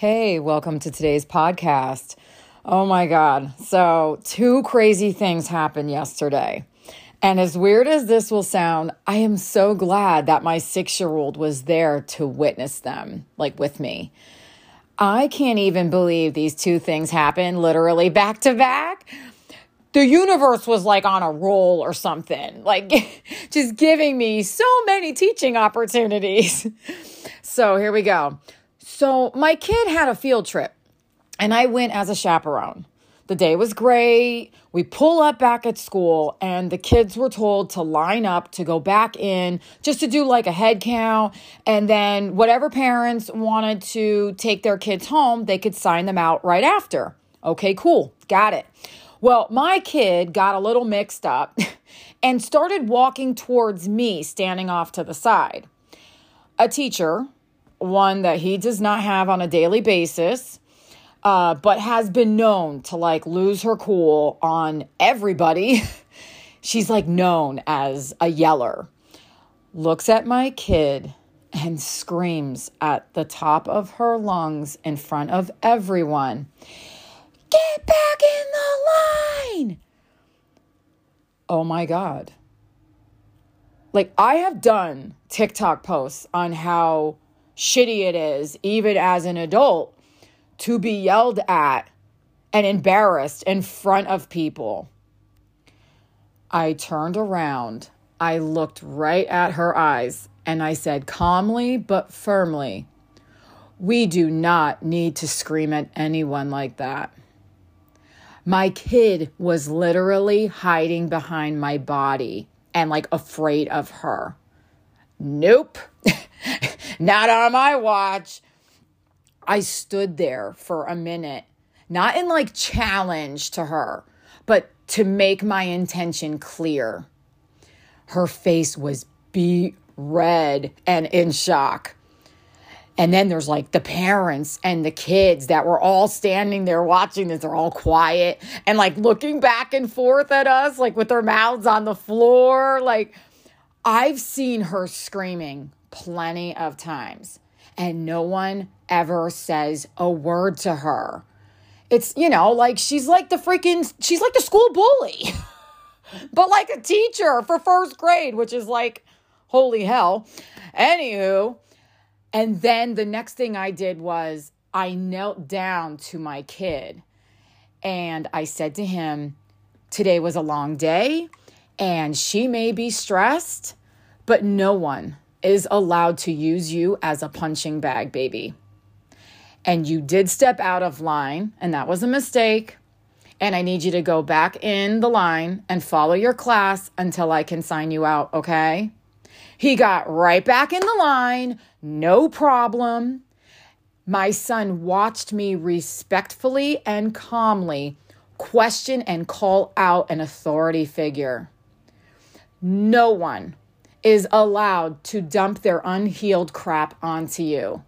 Hey, welcome to today's podcast. Oh my God. So, two crazy things happened yesterday. And as weird as this will sound, I am so glad that my six year old was there to witness them, like with me. I can't even believe these two things happened literally back to back. The universe was like on a roll or something, like just giving me so many teaching opportunities. So here we go. So my kid had a field trip and I went as a chaperone. The day was great. We pull up back at school, and the kids were told to line up to go back in just to do like a head count. And then, whatever parents wanted to take their kids home, they could sign them out right after. Okay, cool. Got it. Well, my kid got a little mixed up and started walking towards me, standing off to the side. A teacher, one that he does not have on a daily basis, uh, but has been known to like lose her cool on everybody. She's like known as a yeller. Looks at my kid and screams at the top of her lungs in front of everyone Get back in the line! Oh my God. Like, I have done TikTok posts on how shitty it is, even as an adult, to be yelled at and embarrassed in front of people. I turned around. I looked right at her eyes and I said calmly but firmly, We do not need to scream at anyone like that. My kid was literally hiding behind my body and like afraid of her. Nope, not on my watch. I stood there for a minute, not in like challenge to her, but to make my intention clear. Her face was beet red and in shock. And then there's like the parents and the kids that were all standing there watching this. They're all quiet and like looking back and forth at us, like with their mouths on the floor. Like, I've seen her screaming plenty of times and no one ever says a word to her. It's, you know, like she's like the freaking, she's like the school bully, but like a teacher for first grade, which is like, holy hell. Anywho, and then the next thing I did was I knelt down to my kid and I said to him, Today was a long day and she may be stressed, but no one is allowed to use you as a punching bag, baby. And you did step out of line, and that was a mistake. And I need you to go back in the line and follow your class until I can sign you out, okay? He got right back in the line, no problem. My son watched me respectfully and calmly question and call out an authority figure. No one is allowed to dump their unhealed crap onto you.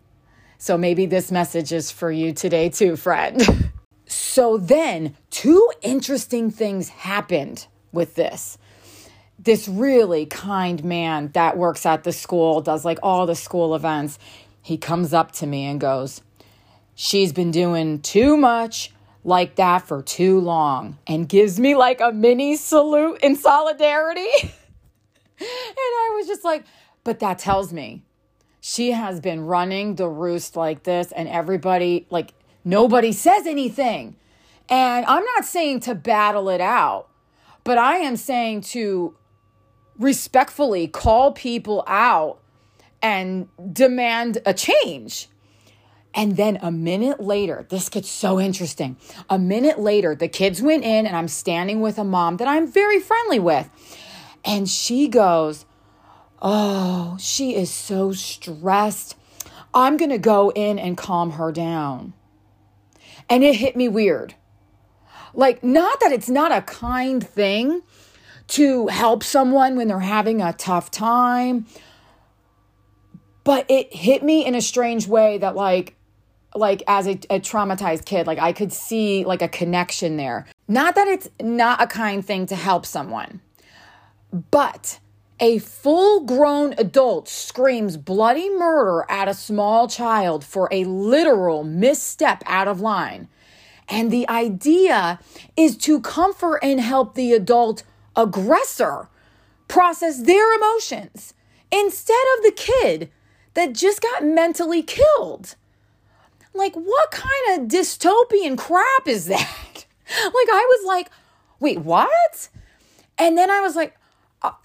So maybe this message is for you today, too, friend. so then, two interesting things happened with this. This really kind man that works at the school, does like all the school events, he comes up to me and goes, She's been doing too much like that for too long, and gives me like a mini salute in solidarity. and I was just like, but that tells me she has been running the roost like this, and everybody, like, nobody says anything. And I'm not saying to battle it out, but I am saying to respectfully call people out and demand a change. And then a minute later, this gets so interesting. A minute later, the kids went in, and I'm standing with a mom that I'm very friendly with. And she goes, Oh, she is so stressed. I'm going to go in and calm her down. And it hit me weird. Like, not that it's not a kind thing to help someone when they're having a tough time, but it hit me in a strange way that, like, like as a, a, traumatized kid like i could see like a connection there not that it's not a kind thing to help someone but A full grown adult screams bloody murder at a small child for a literal misstep out of line. And the idea is to comfort and help the adult aggressor process their emotions instead of the kid that just got mentally killed. Like, what kind of dystopian crap is that? like, I was like, wait, what? And then I was like,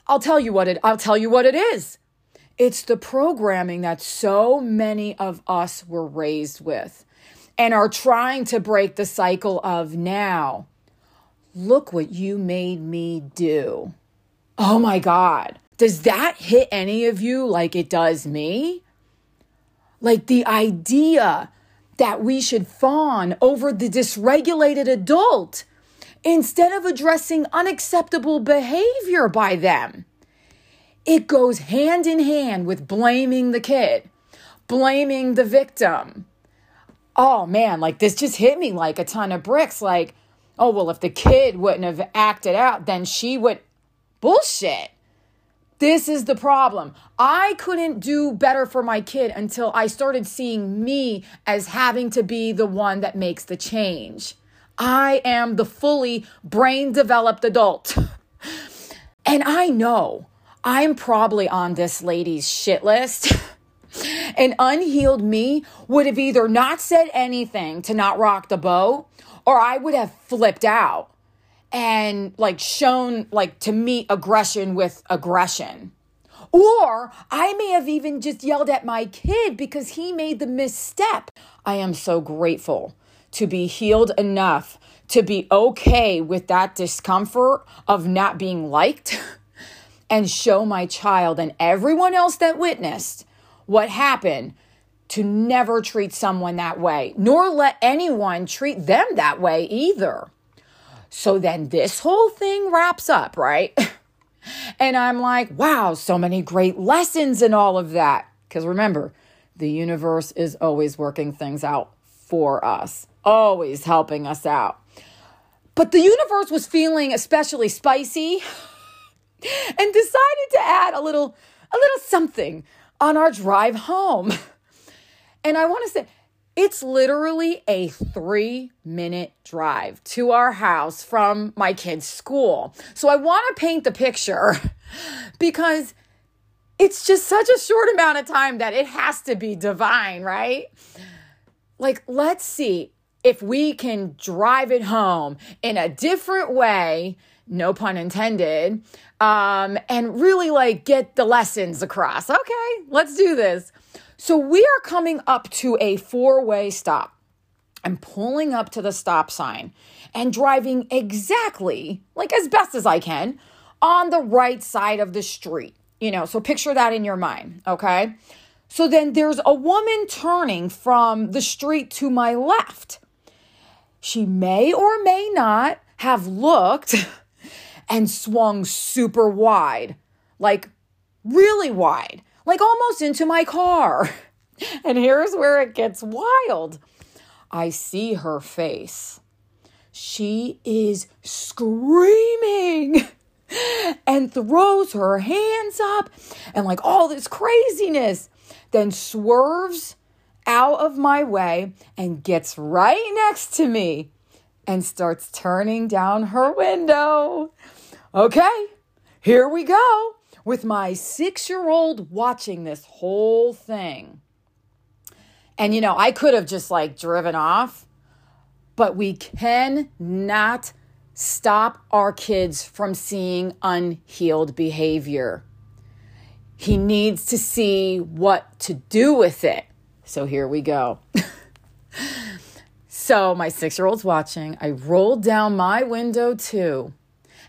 I'll tell you what it I'll tell you what it is. It's the programming that so many of us were raised with and are trying to break the cycle of now. Look what you made me do. Oh my God. Does that hit any of you like it does me? Like the idea that we should fawn over the dysregulated adult instead of addressing unacceptable behavior by them. It goes hand in hand with blaming the kid, blaming the victim. Oh man, like this just hit me like a ton of bricks. Like, oh, well, if the kid wouldn't have acted out, then she would. Bullshit. This is the problem. I couldn't do better for my kid until I started seeing me as having to be the one that makes the change. I am the fully brain developed adult. and I know I'm probably on this lady's shit list. An unhealed me would have either not said anything to not rock the boat or I would have flipped out and like shown like to meet aggression with aggression. Or I may have even just yelled at my kid because he made the misstep. I am so grateful to be healed enough to be okay with that discomfort of not being liked and show my child and everyone else that witnessed what happened to never treat someone that way, nor let anyone treat them that way either. So then this whole thing wraps up, right? and I'm like, wow, so many great lessons in all of that. Because remember, the universe is always working things out for us, always helping us out. But the universe was feeling especially spicy and decided to add a little a little something on our drive home. And I want to say it's literally a three minute drive to our house from my kids' school. So I want to paint the picture because it's just such a short amount of time that it has to be divine, right? Like, let's see if we can drive it home in a different way, no pun intended, um, and really like get the lessons across. Okay, let's do this. So we are coming up to a four way stop. I'm pulling up to the stop sign and driving exactly, like as best as I can, on the right side of the street. You know, so picture that in your mind, okay? So then there's a woman turning from the street to my left. She may or may not have looked and swung super wide, like really wide like almost into my car. And here's where it gets wild I see her face. She is screaming and throws her hands up and like all this craziness, then swerves out of my way and gets right next to me and starts turning down her window. Okay, here we go with my six year old watching this whole thing. And, you know, I could have just like driven off, but we cannot stop our kids from seeing unhealed behavior. He needs to see what to do with it. So here we go. so my six year old's watching. I rolled down my window too.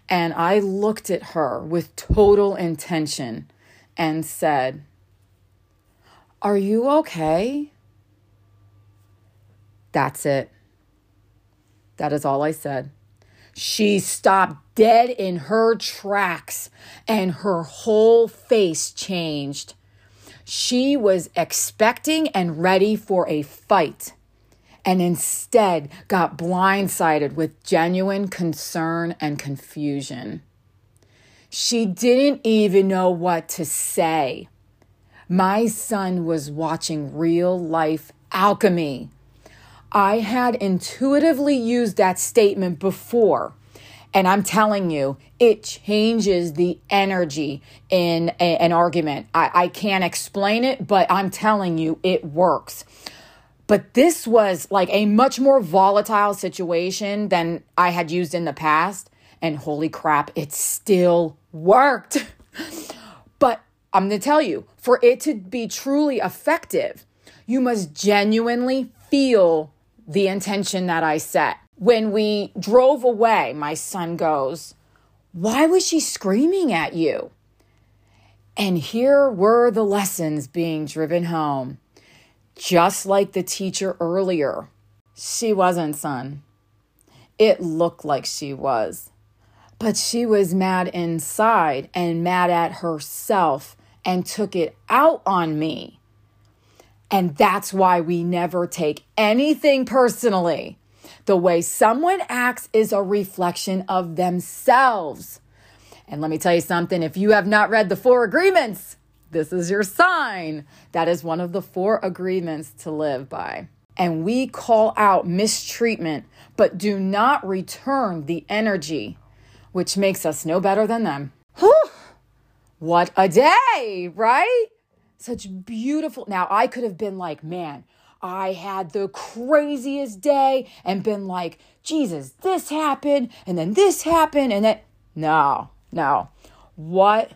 And I looked at her with total intention and said, Are you okay? That's it. That is all I said. She stopped dead in her tracks and her whole face changed. She was expecting and ready for a fight and instead got blindsided with genuine concern and confusion. She didn't even know what to say. My son was watching real life alchemy. I had intuitively used that statement before. And I'm telling you, it changes the energy in a, an argument. I, I can't explain it, but I'm telling you, it works. But this was like a much more volatile situation than I had used in the past. And holy crap, it still worked. but I'm going to tell you, for it to be truly effective, you must genuinely feel the intention that I set. When we drove away, my son goes, Why was she screaming at you? And here were the lessons being driven home. Just like the teacher earlier. She wasn't, son. It looked like she was. But she was mad inside and mad at herself and took it out on me. And that's why we never take anything personally. The way someone acts is a reflection of themselves. And let me tell you something if you have not read the four agreements, this is your sign. That is one of the four agreements to live by. And we call out mistreatment, but do not return the energy, which makes us no better than them. Whew! What a day, right? Such beautiful. Now, I could have been like, man, I had the craziest day and been like, Jesus, this happened and then this happened and then. No, no. What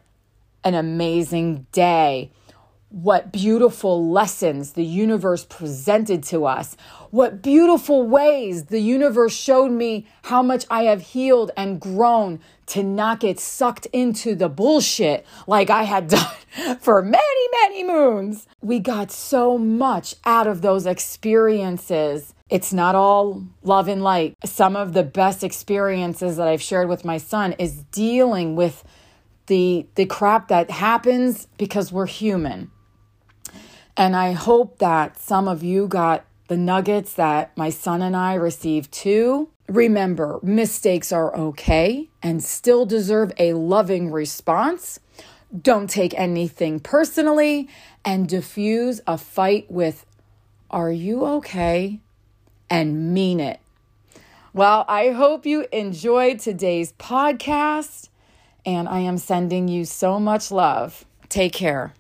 an amazing day. What beautiful lessons the universe presented to us. What beautiful ways the universe showed me how much I have healed and grown to not get sucked into the bullshit like I had done for many, many moons. We got so much out of those experiences. It's not all love and light. Some of the best experiences that I've shared with my son is dealing with the the crap that happens because we're human. And I hope that some of you got the nuggets that my son and I received too. Remember, mistakes are okay and still deserve a loving response. Don't take anything personally and diffuse a fight with, Are you okay? and mean it. Well, I hope you enjoyed today's podcast, and I am sending you so much love. Take care.